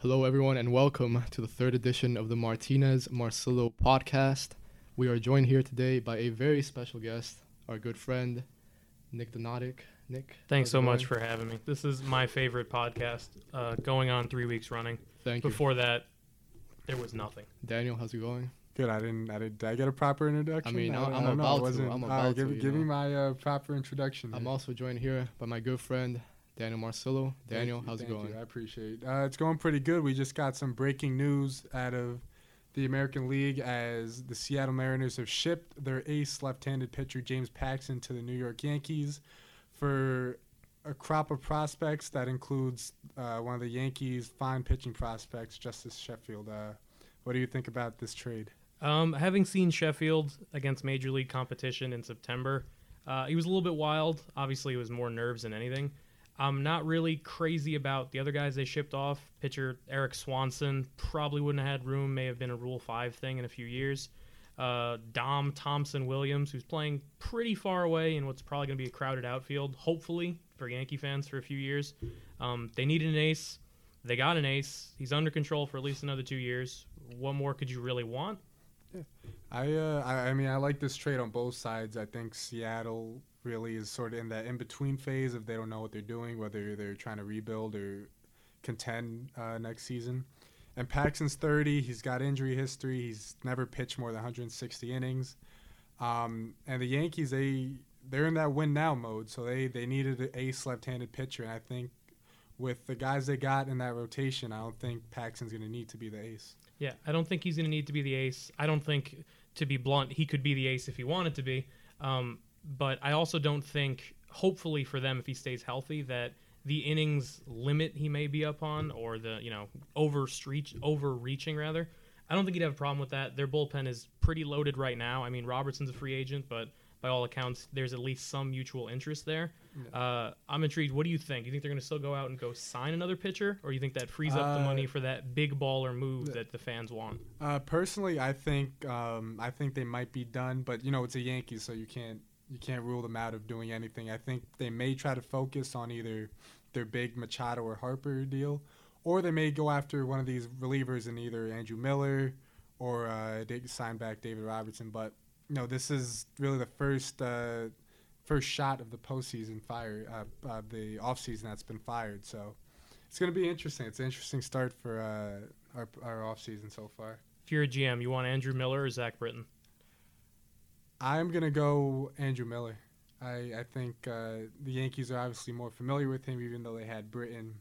Hello, everyone, and welcome to the third edition of the Martinez Marcillo podcast. We are joined here today by a very special guest, our good friend, Nick Donatic. Nick, Thanks so it much for having me. This is my favorite podcast, uh, going on three weeks running. Thank you. Before that, there was nothing. Daniel, how's it going? Good. I didn't. I did. Did I get a proper introduction? I mean, don't- I'm don't know. about to, wasn't- I'm all about give, to, you give me my uh, proper introduction. I'm here. also joined here by my good friend, Daniel Marcillo. Thank Daniel, you, how's it going? you, I appreciate. Uh, it's going pretty good. We just got some breaking news out of the American League as the Seattle Mariners have shipped their ace left-handed pitcher James Paxton to the New York Yankees for a crop of prospects that includes uh, one of the Yankees' fine pitching prospects, Justus Sheffield. Uh, what do you think about this trade? Um, having seen Sheffield against major league competition in September, uh, he was a little bit wild. Obviously, it was more nerves than anything. I'm not really crazy about the other guys they shipped off. Pitcher Erik Swanson probably wouldn't have had room. May have been a Rule Five thing in a few years. Uh, Dom Thompson Williams, who's playing pretty far away in what's probably going to be a crowded outfield, hopefully for Yankee fans for a few years. Um, they needed an ace. They got an ace. He's under control for at least another two years. What more could you really want? I, uh, I I mean I like this trade on both sides. I think Seattle really is sort of in that in between phase if they don't know what they're doing, whether they're trying to rebuild or contend uh, next season. And Paxton's 30. He's got injury history. He's never pitched more than 160 innings. Um, and the Yankees they they're in that win now mode, so they they needed an ace left-handed pitcher, and I think with the guys they got in that rotation, I don't think Paxton's going to need to be the ace. Yeah, I don't think he's going to need to be the ace. I don't think, to be blunt, he could be the ace if he wanted to be. Um, but I also don't think, hopefully for them, if he stays healthy, that the innings limit he may be up on or the you know overstreach overreaching rather. I don't think he'd have a problem with that. Their bullpen is pretty loaded right now. I mean, Robertson's a free agent, but by all accounts, there's at least some mutual interest there. Uh, I'm intrigued. What do you think? You think they're going to still go out and go sign another pitcher, or you think that frees up the Uh, money for that big baller move that the fans want? Uh, personally, I think um, I think they might be done, but you know it's a Yankees, so you can't you can't rule them out of doing anything. I think they may try to focus on either their big Machado or Harper deal, or they may go after one of these relievers in either Andrew Miller or uh, they sign back David Robertson. But you know this is really the first uh, first shot of the postseason fire, uh, uh, the offseason that's been fired. So it's going to be interesting. It's an interesting start for uh, our our offseason so far. If you're a GM, you want Andrew Miller or Zach Britton? I'm gonna go Andrew Miller. I I think uh, the Yankees are obviously more familiar with him, even though they had Britton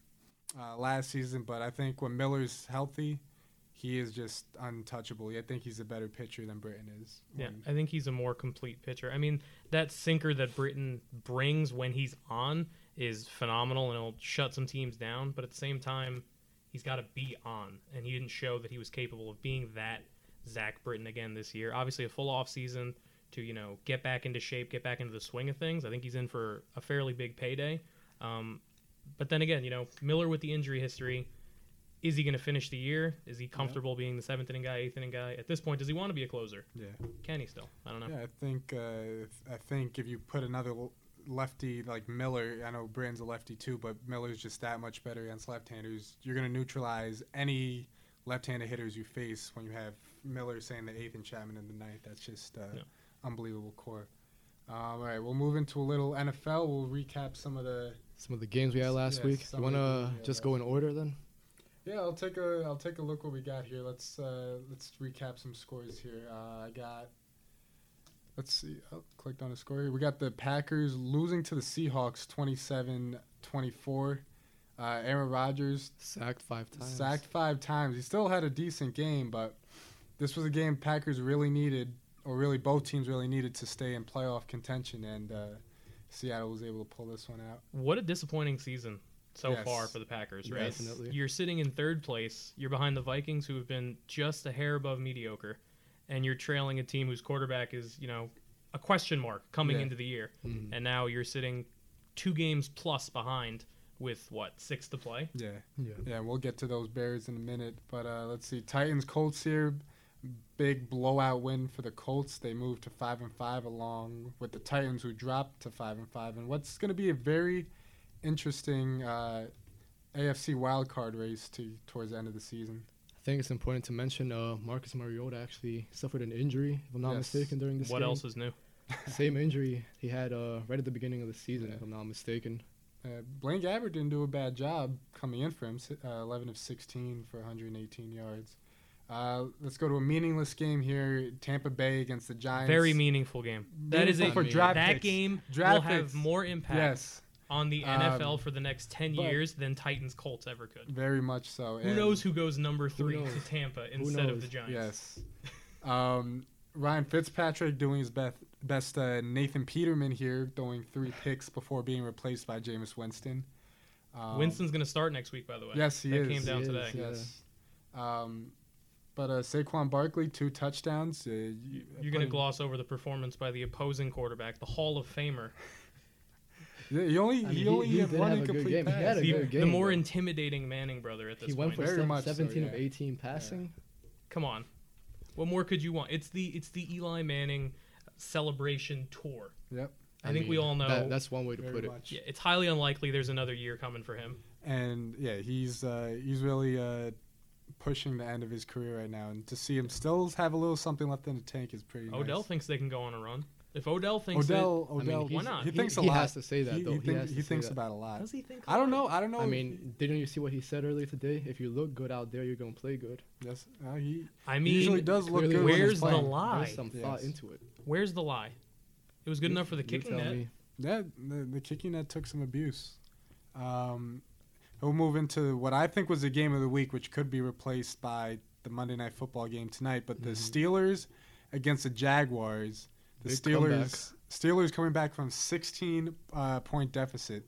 uh, last season. But I think when Miller's healthy, he is just untouchable. I think he's a better pitcher than Britton is. Yeah, I think he's a more complete pitcher. I mean, that sinker that Britton brings when he's on is phenomenal, and it'll shut some teams down. But at the same time, he's got to be on, and he didn't show that he was capable of being that Zach Britton again this year. Obviously, a full off season to you know get back into shape, get back into the swing of things. I think he's in for a fairly big payday. Um, but then again, you know, Miller with the injury history. Is he going to finish the year? Is he comfortable being the seventh inning guy, eighth inning guy? At this point, does he want to be a closer? yeah. Can he still? I don't know. Yeah, I think uh, if- I think if you put another lefty like Miller, I know Britton's a lefty too, but Miller's just that much better against left-handers. You're gonna neutralize any left-handed hitters you face when you have Miller saying the eighth and Chapman in the ninth. That's just uh, Yeah. Unbelievable core. Um, all right, we'll move into a little NFL. We'll recap some of the. Some of the games we had last Yes, week. You want to just go in order then? Yeah, I'll take a I'll take a look what we got here. Let's uh, let's recap some scores here. Uh, I got. Let's see. I clicked on a score here. We got the Packers losing to the Seahawks 27-24. Uh, Aaron Rodgers Sacked five times. sacked five times. He still had a decent game, but this was a game Packers really needed, or really both teams really needed to stay in playoff contention, and uh, Seattle was able to pull this one out. What a disappointing season so Yes. far for the Packers, right? Definitely. You're sitting in third place. You're behind the Vikings, who have been just a hair above mediocre, and you're trailing a team whose quarterback is, you know, a question mark coming Yeah. into the year. Mhm. And now you're sitting two games plus behind with what six to play. Yeah. Yeah. Yeah, we'll get to those Bears in a minute. But uh, let's see, Titans Colts here, big blowout win for the Colts. They moved to five and five, along with the Titans, who dropped to five and five. And what's going to be a very interesting uh, AFC wild card race to towards the end of the season. I think it's important to mention uh, Marcus Mariota actually suffered an injury, if I'm not Yes. mistaken, during this season. What game. else is new? Same injury he had uh, right at the beginning of the season, if I'm not mistaken. Uh, Blaine Gabbert didn't do a bad job coming in for him. Uh, 11 of 16 for 118 yards. Uh, let's go to a meaningless game here. Tampa Bay against the Giants. Very meaningful game. That is Meaningful a for draft that picks. game Draft will have picks. more impact Yes, on the Um, NFL for the next ten years than Titans Colts ever could. very much so. Who And- knows who goes number three to? Tampa instead of the Giants? Yes. Um, Ryan Fitzpatrick doing his best. Best uh, Nathan Peterman here, throwing three picks before being replaced by Jameis Winston. Um, Winston's going to start next week, by the way. Yes, he that is. came down He is, today. yeah. Yes. Um, but uh, Saquon Barkley, two touchdowns. Uh, you, You're going to gloss over the performance by the opposing quarterback, the Hall of Famer. Yeah, he only I mean, he, he- only he had one have a good incomplete game. He pass. had a The, good the more though. intimidating Manning brother at this He point. He went for Very se- much so, 17 of 18 passing. Come on. What more could you want? It's the it's the Eli Manning celebration tour. Yep. I, think we all know. that- that's one way to Very put it. yeah, it's highly unlikely there's another year coming for him. And yeah, he's uh, he's really uh, pushing the end of his career right now, and to see him still have a little something left in the tank is pretty. Odell nice. thinks they can go on a run. If Odell thinks Odell, I mean, Odell, Why not? He He- thinks a he lot. has to say that, He, though. he, He think- has to he say thinks that. about a lot. does he think? I don't know. I don't know. I mean, didn't you see what he said earlier today? If you look good out there, you're gonna play good. yes, uh, he, I mean, usually does look clearly good. when he's where's the lie? There's some thought into it. where's the lie? It was good You- enough for the you kicking net. me. Yeah, the, the kicking net took some abuse. Um, we'll move into what I think was the game of the week, which could be replaced by the Monday Night Football game tonight. But the Mhm. Steelers against the Jaguars. The Big Steelers Steelers coming back from 16 uh, point deficit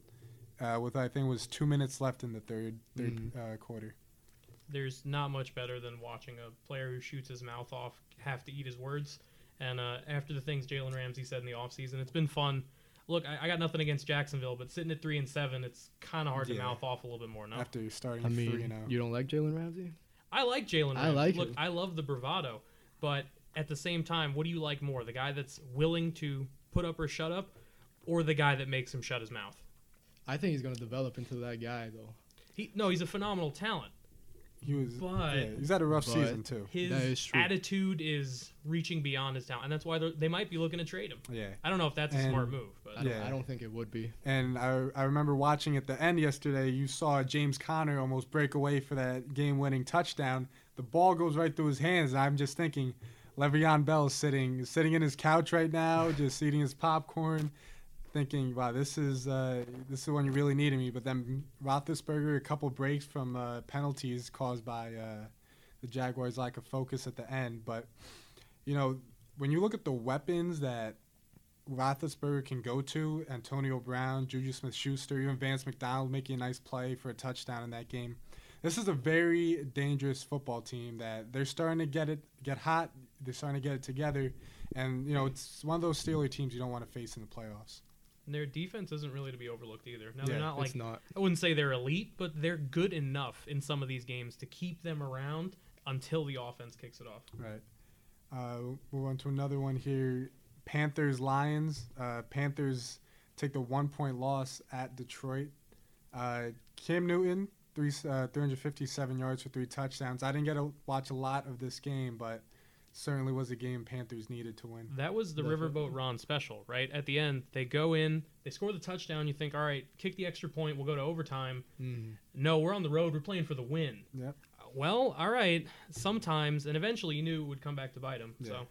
uh, with I think was two minutes left in the third third Mhm. uh, quarter. There's not much better than watching a player who shoots his mouth off have to eat his words. And uh, after the things Jalen Ramsey said in the offseason, it's been fun. Look, I, I got nothing against Jacksonville, but sitting at three and seven, it's kind of hard to mouth off a little bit more. No, After starting I three mean, and oh. you don't like Jalen Ramsey? I like Jalen. I Ramsey. like Look, him. I love the bravado, but at the same time, what do you like more? The guy that's willing to put up or shut up, or the guy that makes him shut his mouth? I think he's gonna develop into that guy though. He no, he's a phenomenal talent. He was but- yeah, he's had a rough season too. His That is true. attitude is reaching beyond his talent, and that's why they're- they might be looking to trade him. Yeah. I don't know if that's a And- smart move, but I don't, Yeah. I don't think it would be. And I, I remember watching at the end yesterday, you saw James Conner almost break away for that game winning touchdown. The ball goes right through his hands. And I'm just thinking, Le'Veon Bell is sitting sitting in his couch right now, just eating his popcorn, thinking, wow, this is uh, this is when you really needed me. But then Roethlisberger, a couple breaks from uh, penalties caused by uh, the Jaguars' lack of focus at the end. But, you know, when you look at the weapons that Roethlisberger can go to Antonio Brown, Juju Smith-Schuster, even Vance McDonald making a nice play for a touchdown in that game. This is a very dangerous football team that they're starting to get it get hot. They're starting to get it together, and you know it's one of those Steeler teams you don't want to face in the playoffs. Their defense isn't really to be overlooked either. Now Yeah, they're not like it's not. I wouldn't say they're elite, but they're good enough in some of these games to keep them around until the offense kicks it off. Right. Uh, move on to another one here. Panthers Lions. Uh, Panthers take the one point loss at Detroit. Uh, Cam Newton three uh, 357 yards for three touchdowns. I didn't get to watch a lot of this game, but certainly was a game Panthers needed to win. That was the Definitely. Riverboat Ron special, right? At the end, they go in, they score the touchdown. You think, all right, kick the extra point, we'll go to overtime. Mm. No, we're on the road, we're playing for the win. Yep. Well, all right, sometimes, and eventually you knew it would come back to bite them. Yeah. So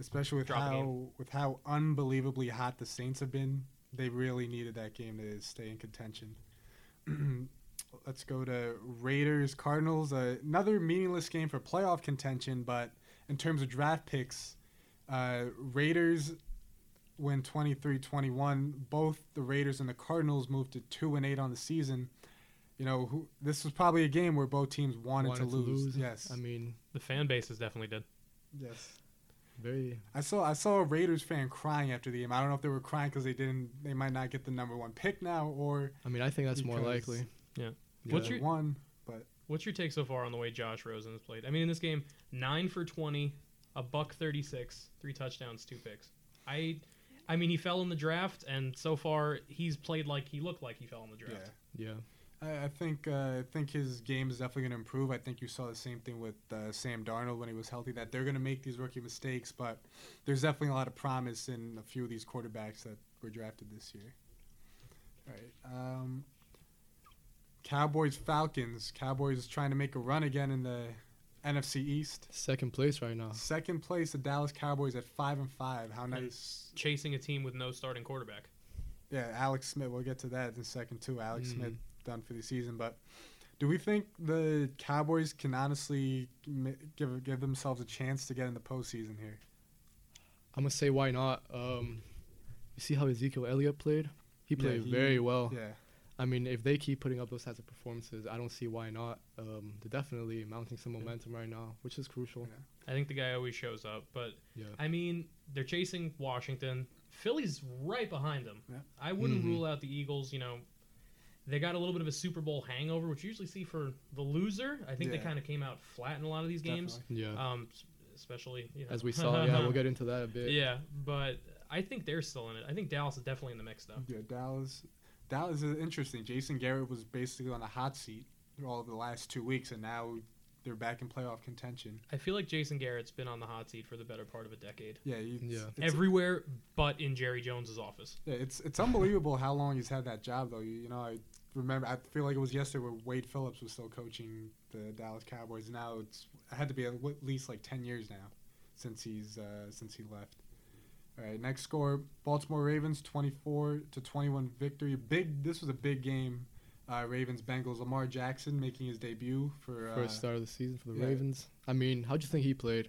Especially with Drop how with how unbelievably hot the Saints have been, they really needed that game to stay in contention. Let's go to Raiders Cardinals. Uh, another meaningless game for playoff contention, but in terms of draft picks, uh, Raiders win 23-21. Both the Raiders and the Cardinals moved to two and eight on the season. You know, who, this was probably a game where both teams wanted, to, lose. Yes, I mean, the fan bases definitely did. yes. very. I saw I saw a Raiders fan crying after the game. I don't know if they were crying because they didn't they might not get the number one pick now or I mean, I think that's more likely. Yeah. Yeah. What's your- won. But What's your take so far on the way Josh Rosen has played? I mean, in this game, nine for twenty, a buck thirty-six, three touchdowns, two picks. I, I mean, he fell in the draft, and so far he's played like he looked like he fell in the yeah, draft. yeah. I, I think uh, I think his game is definitely going to improve. I think you saw the same thing with uh, Sam Darnold when he was healthy. That they're going to make these rookie mistakes, but there's definitely a lot of promise in a few of these quarterbacks that were drafted this year. All right. Um, Cowboys Falcons. Cowboys trying to make a run again in the NFC East. Second place right now. Second place, the Dallas Cowboys at five and five. How nice! Chasing a team with no starting quarterback. Yeah, Alex Smith. We'll get to that in a second too. Alex Mhm. Smith done for the season, but do we think the Cowboys can honestly give give themselves a chance to get in the postseason here? I'm gonna say why not. Um, you see how Ezekiel Elliott played? He Yeah, played he- very well. Yeah, I mean, if they keep putting up those types of performances, I don't see why not. Um, they're definitely mounting some momentum right now, which is crucial. Yeah. I think the guy always shows up, but Yeah. I mean, they're chasing Washington. Philly's right behind them. Yeah. I wouldn't Mhm. rule out the Eagles. You know, they got a little bit of a Super Bowl hangover, which you usually see for the loser. I think they kind of came out flat in a lot of these games, definitely. Yeah. um, especially you know. As we saw, yeah, we'll get into that a bit. Yeah, but I think they're still in it. I think Dallas is definitely in the mix, though. Yeah, Dallas. Dallas is interesting. Jason Garrett was basically on the hot seat all of the last two weeks, and now they're back in playoff contention. I feel like Jason Garrett's been on the hot seat for the better part of a decade. Yeah, it's, Yeah. It's, Everywhere but in Jerry Jones's office. yeah, it's it's unbelievable how long he's had that job, though. You, you know, I remember. I feel like it was yesterday where Wade Phillips was still coaching the Dallas Cowboys. Now it's it had to be at least like ten years now since he's uh, since he left. All right, next score: Baltimore Ravens twenty-four to twenty-one victory. Big. This was a big game. Uh, Ravens Bengals. Lamar Jackson making his debut for. Uh, First start of the season for the yeah. Ravens. I mean, how'd you think he played?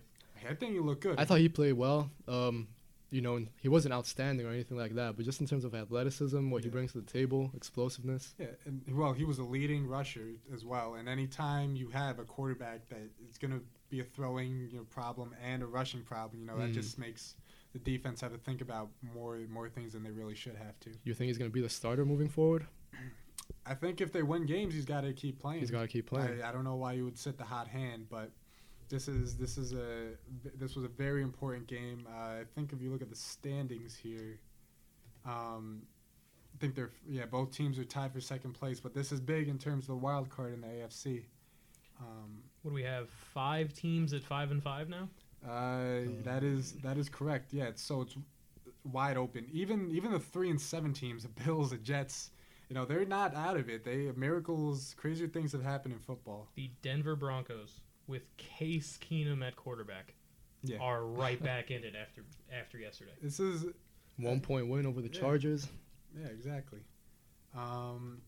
I think he looked good. I thought he played well. Um, you know, he wasn't outstanding or anything like that, but just in terms of athleticism, what he brings to the table, explosiveness. Yeah, and well, he was a leading rusher as well. And anytime you have a quarterback that is going to be a throwing you know, problem and a rushing problem, you know that Mhm. just makes the defense have to think about more more things than they really should have to. You think he's going to be the starter moving forward? I think if they win games, he's got to keep playing. He's got to keep playing. I, I don't know why you would sit the hot hand, but this is this is a this was a very important game. Uh, I think if you look at the standings here, um, I think they're yeah both teams are tied for second place, but this is big in terms of the wild card in the AFC. Um, What do we have? Five teams at five and five now. Uh, that is that is correct. Yeah, it's, so it's wide open. Even even the three and seven teams, the Bills, the Jets, you know, they're not out of it. They miracles, crazier things have happened in football. The Denver Broncos with Case Keenum at quarterback Yeah. are right back in it after after yesterday. This is One point win over the Yeah. Chargers. Yeah, exactly. Um,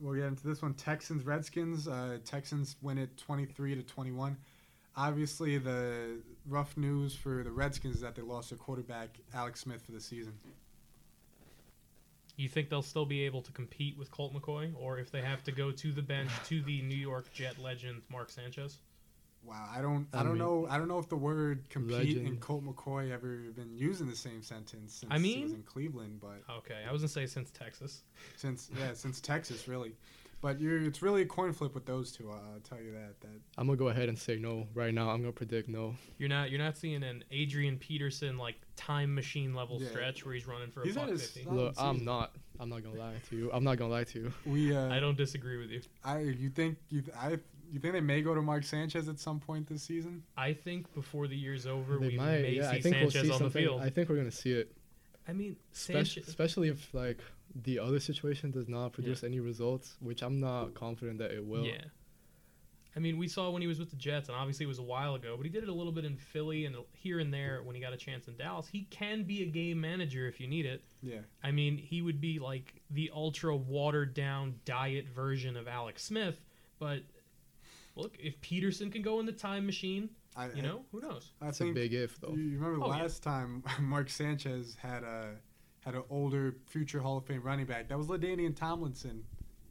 we'll get into this one. Texans Redskins. Uh, Texans win it twenty three to twenty one. Obviously, the rough news for the Redskins is that they lost their quarterback Alex Smith for the season. You think they'll still be able to compete with Colt McCoy, or if they have to go to the bench to the New York Jet legend Mark Sanchez? Wow, I don't, I, I don't mean- know, I don't know if the word compete and Colt McCoy ever been used in the same sentence since I he was mean- in Cleveland, but Okay, I was gonna say since Texas. since yeah, since Texas really, but you're, it's really a coin flip with those two. I'll tell you that. That I'm gonna go ahead and say no right now. I'm gonna predict no. You're not you're not seeing an Adrian Peterson like time machine level Yeah. stretch where he's running for a buck fifty. Solid Look, I'm not. I'm not gonna lie to you. I'm not gonna lie to you. we, uh, I don't disagree with you. I you think you I you think they may go to Mark Sanchez at some point this season? I think before the year's over, They we might. may Yeah, see I think we'll Sanchez see on the something. field. I think we're gonna see it. I mean, Especially, Sanchez. especially if like the other situation does not produce any results, which I'm not confident that it will. Yeah. I mean, we saw when he was with the Jets, and obviously it was a while ago, but he did it a little bit in Philly and here and there when he got a chance in Dallas. He can be a game manager if you need it. Yeah, I mean, he would be like the ultra watered down diet version of Alex Smith, but look, if Peterson can go in the time machine, I you know, who knows? I That's a big if though. you you remember Oh, yeah. last time Mark Sanchez had a had an older future Hall of Fame running back. That was Ladainian Tomlinson,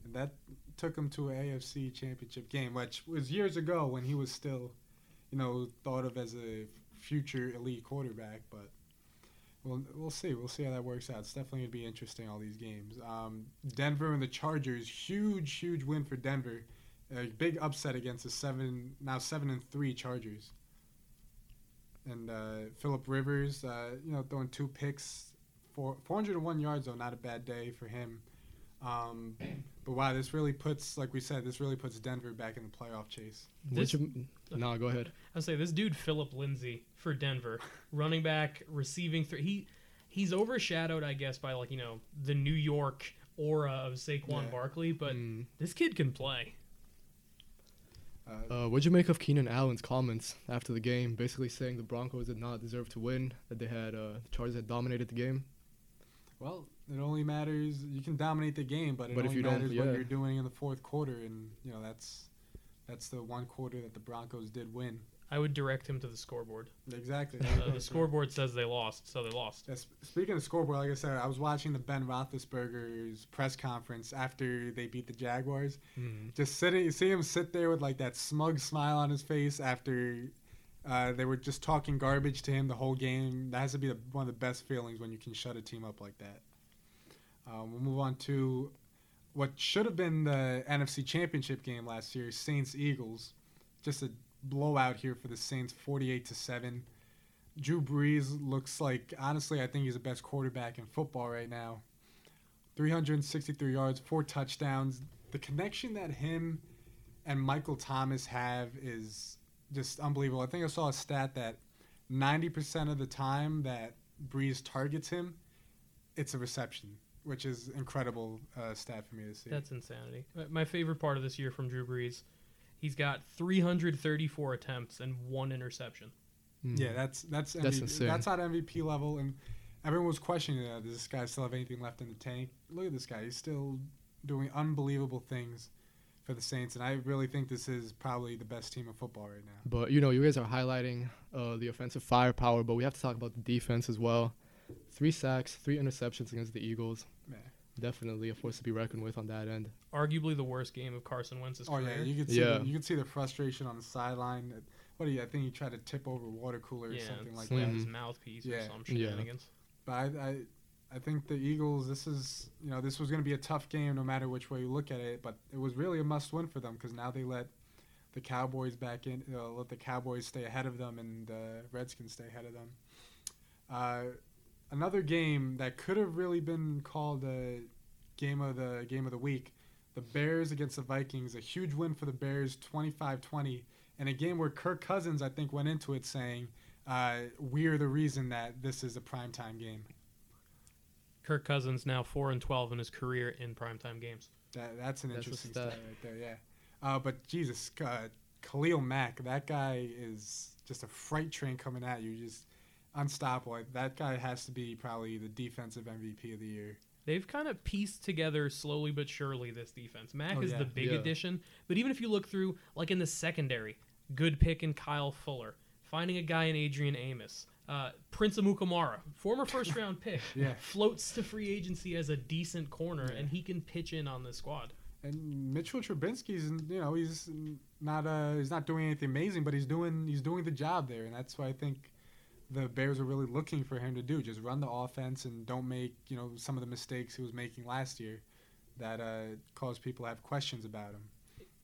and that took him to an AFC Championship game, which was years ago when he was still, you know, thought of as a future elite quarterback. But we'll we'll see. We'll see how that works out. It's definitely gonna be interesting. All these games. Um, Denver and the Chargers. Huge, huge win for Denver. A big upset against the seven now seven and three Chargers. And uh, Philip Rivers, uh, you know, throwing two picks, four, 401 yards though, not a bad day for him. Um, but wow, this really puts, like we said, this really puts Denver back in the playoff chase. Which, This- no, go ahead. I say this dude Phillip Lindsay for Denver, running back, receiving three. He he's overshadowed, I guess, by like you know the New York aura of Saquon Yeah. Barkley, but Mm. this kid can play. Uh, Uh, what'd you make of Keenan Allen's comments after the game, basically saying the Broncos did not deserve to win, that they had uh, the Chargers had dominated the game? Well, it only matters. You can dominate the game, but it But if only you don't- matters what you're doing in the fourth quarter, and you know that's that's the one quarter that the Broncos did win. I would direct him to the scoreboard. Exactly. Uh, the scoreboard says they lost, so they lost. Yes, speaking of scoreboard, like I said, I was watching the Ben Roethlisberger's press conference after they beat the Jaguars. Mm. Just sitting, you see him sit there with like that smug smile on his face after uh, they were just talking garbage to him the whole game. That has to be the, one of the best feelings when you can shut a team up like that. Um, we'll move on to what should have been the NFC Championship game last year, Saints Eagles. Just a blowout here for the Saints, forty-eight to seven. Drew Brees looks like honestly, I think he's the best quarterback in football right now. 363 yards, four touchdowns. The connection that him and Michael Thomas have is just unbelievable. I think I saw a stat that 90% of the time that Brees targets him, it's a reception, which is incredible uh, stat for me to see. That's insanity. My favorite part of this year from Drew Brees, he's got 334 attempts and one interception. Mm. yeah, that's that's That's MVP, insane. That's at MVP level, and everyone was questioning, uh, does this guy still have anything left in the tank? Look at this guy; he's still doing unbelievable things for the Saints, and I really think this is probably the best team of football right now. But you know, you guys are highlighting uh, the offensive firepower, but we have to talk about the defense as well. Three sacks, three interceptions against the Eagles. Yeah. Definitely a force to be reckoned with on that end. Arguably the worst game of Carson Wentz's Oh career. yeah, you could see Yeah. the, you could see the frustration on the sideline. What do you? I think he tried to tip over a water cooler or yeah, something like that. his Mhm. mouthpiece Yeah. or some Yeah. But I, I, I think the Eagles. This is you know this was going to be a tough game no matter which way you look at it. But it was really a must-win for them because now they let the Cowboys back in. Uh, let the Cowboys stay ahead of them and the Redskins stay ahead of them. Uh, another game that could have really been called a game of the game of the week. The Bears against the Vikings, a huge win for the Bears, 25-20, and a game where Kirk Cousins, I think, went into it saying, uh, "We're the reason that this is a primetime game." Kirk Cousins now four and twelve in his career in primetime games. That, that's an That's interesting stat. stat right there, yeah. Uh, but Jesus, uh, Khalil Mack, that guy is just a freight train coming at you, just unstoppable. That guy has to be probably the defensive MVP of the year. They've kind of pieced together slowly but surely this defense. Mack Oh, is yeah. the big Yeah. addition, but even if you look through, like in the secondary, good pick in Kyle Fuller, finding a guy in Adrian Amos, uh, Prince Amukamara, former first round pick, Yeah. floats to free agency as a decent corner, Yeah. and he can pitch in on this squad. And Mitchell Trubisky's, you know, he's not uh, he's not doing anything amazing, but he's doing he's doing the job there, and that's why I think the Bears are really looking for him to do. Just run the offense and don't make you know some of the mistakes he was making last year that uh, caused people to have questions about him.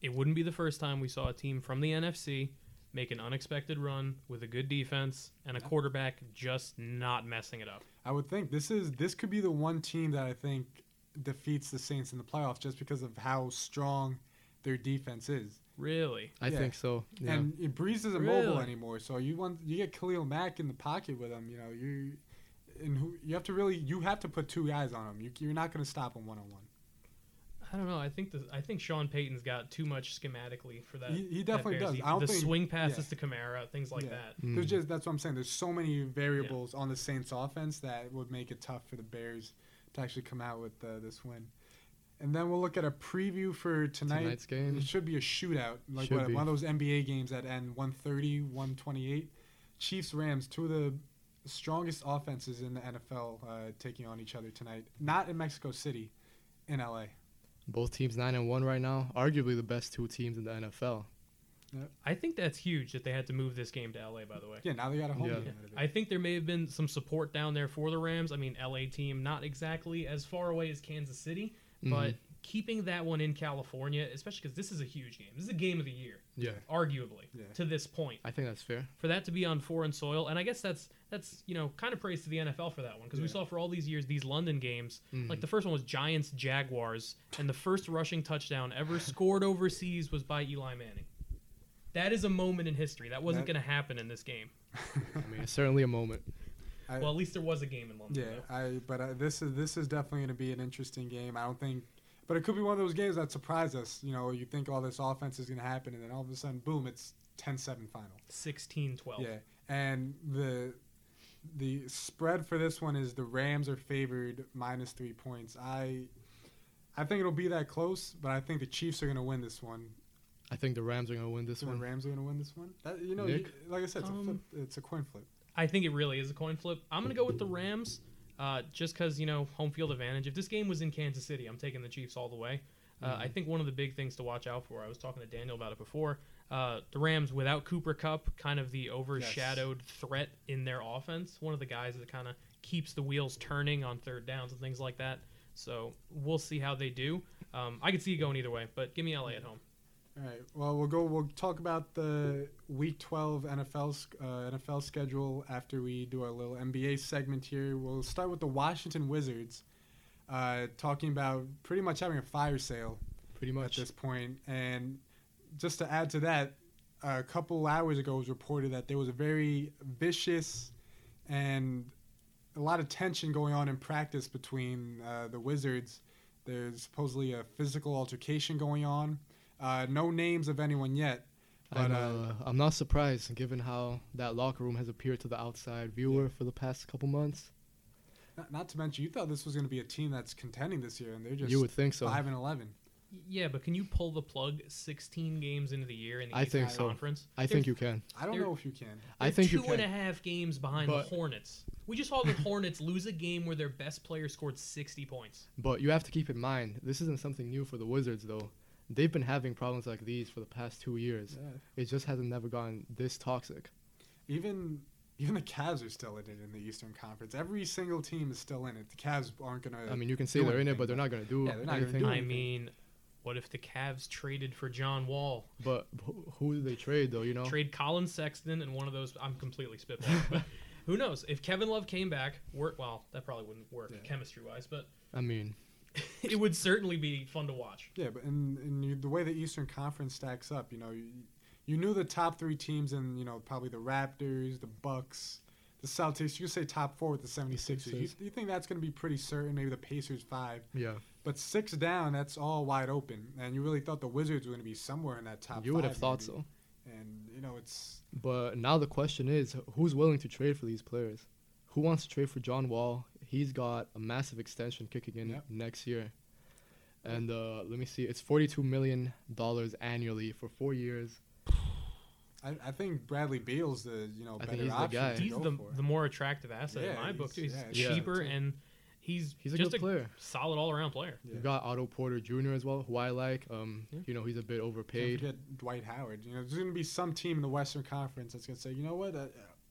It wouldn't be the first time we saw a team from the NFC make an unexpected run with a good defense and a quarterback just not messing it up. I would think this is this could be the one team that I think defeats the Saints in the playoffs just because of how strong their defense is. Really? I Yeah. think so. Yeah. And Brees isn't mobile anymore, so you want you get Khalil Mack in the pocket with him. You know you and who you have to really you have to put two guys on him. You, you're not going to stop him one on one. I don't know. I think the, I think Sean Payton's got too much schematically for that. He, he definitely Bears does. defense. I don't the think swing passes yeah. to Kamara, things like Yeah. that. Mm. There's just that's what I'm saying. There's so many variables on the Saints offense that would make it tough for the Bears to actually come out with uh, this win. And then we'll look at a preview for tonight. Tonight's game. It should be a shootout, like what, one of those NBA games that end 130, 128. Chiefs Rams, two of the strongest offenses in the NFL, uh, taking on each other tonight. Not in Mexico City, in LA. Both teams nine and one right now. Arguably the best two teams in the NFL. I think that's huge that they had to move this game to LA. By the way, Yeah, now they got a home Yeah. game. out of it. I think there may have been some support down there for the Rams. I mean, LA team not exactly as far away as Kansas City, but Mhm. Keeping that one in California, especially because this is a huge game. This is a game of the year, Yeah, arguably, Yeah. to this point. I think that's fair. For that to be on foreign soil, and I guess that's that's you know kind of praise to the NFL for that one because we saw for all these years these London games. Mhm. Like the first one was Giants Jaguars, and the first rushing touchdown ever scored overseas was by Eli Manning. That is a moment in history. That wasn't That- going to happen in this game. I mean, it's certainly a moment. I, Well, at least there was a game in London. yeah, though. I but uh, this is this is definitely going to be an interesting game. I don't think, but it could be one of those games that surprise us. You know, you think all this offense is going to happen, and then all of a sudden, boom, it's 10-7 final. 16-12. Yeah, and the the spread for this one is the Rams are favored minus three points. I I think it'll be that close, but I think the Chiefs are going to win this one. I think the Rams are gonna win this So the one. Rams are going to win this one. That, you know, you- like I said, it's, a Um, flip, it's a coin flip. I think it really is a coin flip. I'm going to go with the Rams uh, just because, you know, home field advantage. If this game was in Kansas City, I'm taking the Chiefs all the way. Uh, I think one of the big things to watch out for, I was talking to Daniel about it before, uh, the Rams without Cooper Kupp, kind of the overshadowed threat in their offense. One of the guys that kind of keeps the wheels turning on third downs and things like that. So we'll see how they do. Um, I could see it going either way, but give me LA at home. All right. Well, we'll go. We'll talk about the Week 12 NFL uh, NFL schedule after we do our little NBA segment here. We'll start with the Washington Wizards, uh, talking about pretty much having a fire sale Pretty much at this point. And just to add to that, a couple hours ago it was reported that there was a very vicious and a lot of tension going on in practice between uh, the Wizards. There's supposedly a physical altercation going on. Uh, no names of anyone yet. I'm, But, uh, uh, I'm not surprised given how that locker room has appeared to the outside viewer for the past couple months. Not, not to mention, you thought this was going to be a team that's contending this year, and they're just you would think so. five and eleven. Yeah, but can you pull the plug 16 games into the year in the I Eastern think so. Conference? I think you can. I don't know if you can. I They're think you two and a can. half games behind But- the Hornets. We just saw the Hornets lose a game where their best player scored 60 points. But you have to keep in mind, this isn't something new for the Wizards, though. They've been having problems like these for the past two years. It just hasn't never gotten this toxic. Even even the Cavs are still in it in the Eastern Conference. Every single team is still in it. The Cavs aren't going to. I mean, you can say they're in it, but they're not going to do Yeah, they're not gonna do anything. I mean, what if the Cavs traded for John Wall? But who- who do they trade, though? You know, Trade Collin Sexton and one of those. I'm completely spitballing, but who knows? If Kevin Love came back, work well, that probably wouldn't work Yeah. chemistry wise, but I mean, it would certainly be fun to watch. Yeah, but in, in you, the way the Eastern Conference stacks up, you know, you, you knew the top three teams, and you know probably the Raptors, the Bucks, the Celtics. You could say top four with the 76ers. You, Sixers. you think that's going to be pretty certain? Maybe the Pacers five, yeah. but six down, that's all wide open. And you really thought the Wizards were going to be somewhere in that top. You would have five, thought maybe. so. And you know, it's But now the question is, who's willing to trade for these players? Who wants to trade for John Wall? He's got a massive extension kicking in Yep. next year. And uh, let me see, it's $42 million annually for four years. I, I think Bradley Beal's the you know I better think he's the guy. He's the, the more attractive asset in my book. Too. He's he's- yeah, cheaper too. and he's He's a just good player. solid all around player. Yeah. You've got Otto Porter Jr. as well, who I like. Um, Yeah. You know, he's a bit Can't overpaid. forget Dwight Howard. You know, there's going to be some team in the Western Conference that's going to say, you know what, uh,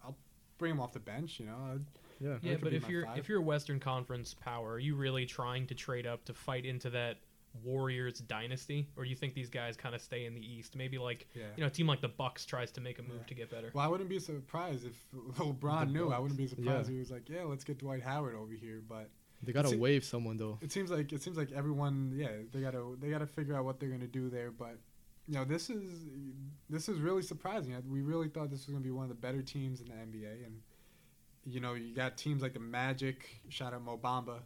I'll bring him off the bench. You know, Uh, Yeah. Yeah, but if you're five. if you're a Western Conference power, are you really trying to trade up to fight into that Warriors dynasty, or do you think these guys kind of stay in the East? Maybe like yeah. you know, a team like the Bucks tries to make a move Yeah. to get better. Well, I wouldn't be surprised if LeBron The knew. I wouldn't be surprised Yeah. if he was like, "Yeah, let's get Dwight Howard over here." But They got to It's a- waive someone, though. it seems like it seems like everyone, yeah, they gotta they gotta figure out what they're gonna do there. But you know, this is this is really surprising. We really thought this was gonna be one of the better teams in the NBA, and you know, you got teams like the Magic. Shout out Mo Bamba.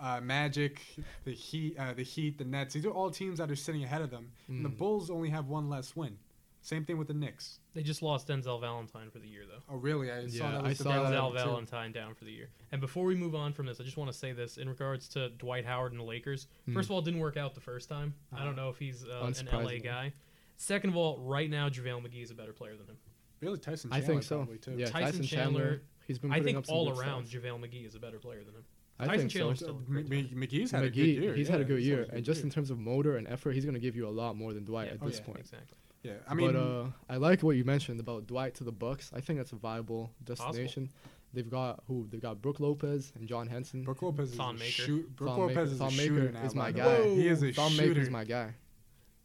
Uh, Magic, the Heat, uh, the Heat, the Nets. These are all teams that are sitting ahead of them. And the Mm. Bulls only have one less win. Same thing with the Knicks. They just lost Denzel Valentine for the year, though. Oh, really? I saw that. I saw developed that Denzel too. Valentine down for the year. And before we move on from this, I just want to say this in regards to Dwight Howard and the Lakers. Hmm. First of all, it didn't work out the first time. I Uh-huh. don't know if he's uh, an LA Unsurprisingly. guy. Second of all, right now JaVale McGee is a better player than him. Really, Tyson. I think so. Probably too. Yeah, Tyson Tyson, Chandler, Chandler. He's been I think up some all around stats. JaVale McGee is a better player than him. I Tyson think so. Chandler's So, still a M- player. M- McGee's had a good year. he's yeah, had a good year, had a and just year. in terms of motor and effort, he's going to give you a lot more than Dwight Yeah. at Oh, this yeah. point. Exactly. yeah, I mean, but uh, I like what you mentioned about Dwight to the Bucks. I think that's a viable destination. They've got who? They've got Brook Lopez and John Henson. Brook Lopez is Thon a Maker. shoot. Brook Thon Lopez Maker- is Thon a Maker shooter now. is my guy. way. He is a Thon shooter. Maker's my guy.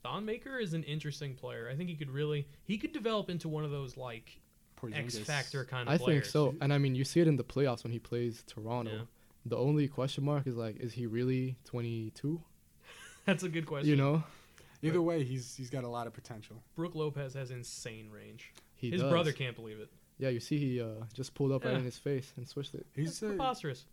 Thon Maker is an interesting player. I think he could really he could develop into one of those like X Porzingis. factor kind of I players. think so, and I mean you see it in the playoffs when he plays Toronto. Yeah. The only question mark is like, is he really 22? That's a good question. You know, Either way, he's he's got a lot of potential. Brook Lopez has insane range. he His does. brother can't believe it. Yeah, you see, he uh, just pulled up right in his face and switched it. He's It's uh, preposterous.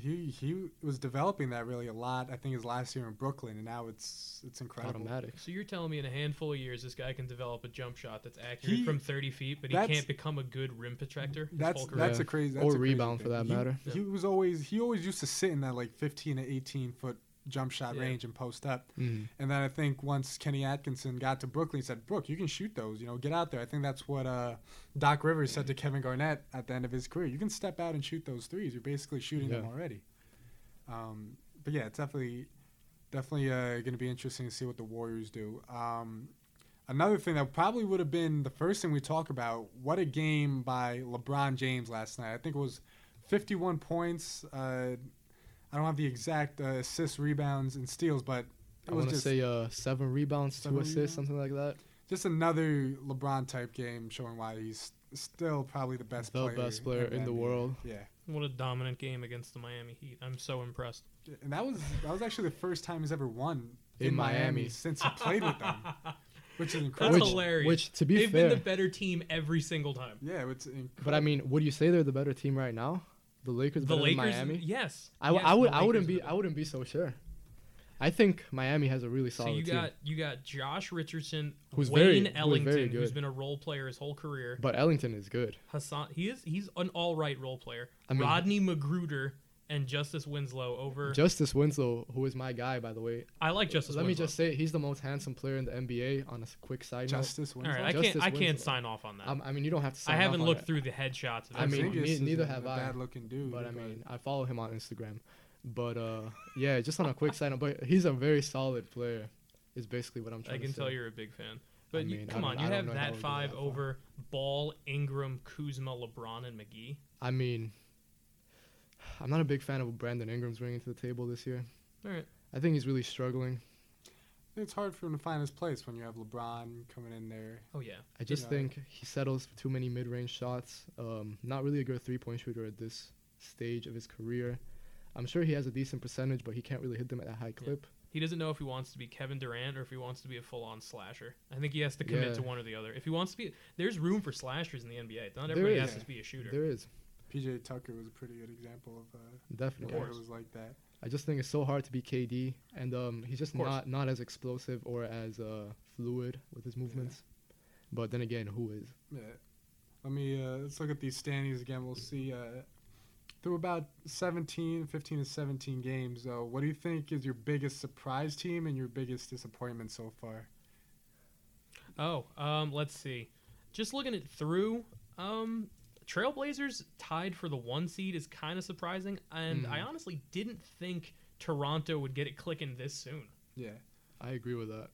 He he was developing that really a lot. I think his last year in Brooklyn, and now it's it's incredible. Automatic. So you're telling me in a handful of years this guy can develop a jump shot that's accurate He- from 30 feet, but he can't become a good rim protector. his That's whole that's Yeah. a crazy. That's Or a crazy rebound for thing. that He- matter. He, was always he always used to sit in that like 15 to 18 foot jump shot Yeah. range and post up. Mm. And then I think once Kenny Atkinson got to Brooklyn, he said, "Brook, you can shoot those. You know, get out there." I think that's what uh, Doc Rivers said to Kevin Garnett at the end of his career. You can step out and shoot those threes. You're basically shooting them already. Um, but yeah, it's definitely definitely uh, going to be interesting to see what the Warriors do. Um, another thing that probably would have been the first thing we talk about. What a game by LeBron James last night. I think it was 51 points. Uh, I don't have the exact uh, assists, rebounds, and steals, but I it was want to just say uh, seven rebounds, Seven two assists, rebounds? something like that. just another LeBron type game, showing why he's still probably the best The player, best player in the world. Yeah, What a dominant game against the Miami Heat. I'm so impressed. and that was that was actually the first time he's ever won In in, Miami. Miami. since he played with them, which is That's incredible. which, hilarious. Which, to be fair They've fair, been the better team every single time. yeah, it's incredible. but I mean, would you say they're the better team right now? The Lakers The better than Lakers, Miami? yes. I, yes, I would. I wouldn't be are I wouldn't be so sure. I think Miami has a really solid. So you team. got you got Josh Richardson, Who's Wayne very- Ellington, who's good. been a role player his whole career. But Ellington is good. Hassan, he is he's an all right role player. I mean- Rodney McGruder and Justise Winslow over. Justise Winslow, who is my guy by the way. I like Justise. Let me just say he's the most handsome player in the NBA. On a quick side Justise All Winslow. right, I Justise can't I can't sign off on that. note, um, I mean you don't have to. I Sign off haven't on looked that. through the headshots. Of I mean, everyone. Porzingis ne- is neither a- have a I. Bad looking dude, But I mean, I follow him on Instagram. But uh, yeah, just on a quick side note, but he's a very solid player. Is basically what I'm trying to say. I to can say. tell you're a big fan. But you, mean, I come on, you have that five that over Ball, Ingram, Kuzma, LeBron, and McGee. I mean, I'm not a big fan of what Brandon Ingram's bringing to the table this year. All right. I think he's really struggling. it's hard for him to find his place when you have LeBron coming in there. Oh yeah. I just know. think he settles for too many mid-range shots. Um, not really a good three-point shooter at this stage of his career. I'm sure he has a decent percentage, but he can't really hit them at a high clip. He doesn't know if he wants to be Kevin Durant or if he wants to be a full-on slasher. I think he has to commit Yeah. to one or the other. If he wants to be, there's room for slashers in the NBA. Not everybody has to be a shooter. There is PJ Tucker was a pretty good example of uh, a definitely. player who was like that. I just think it's so hard to be KD, and um, he's just not not as explosive or as uh, fluid with his movements. But then again, who is? Yeah. Let me uh, let's look at these standings again. We'll see uh, through about 17, 15 to 17 games. Uh, what do you think is your biggest surprise team and your biggest disappointment so far? Oh, um, let's see. Just looking it through, um, Trailblazers tied for the one seed is kind of surprising, and I Mhm. honestly didn't think Toronto would get it clicking this soon. Yeah. I agree with that.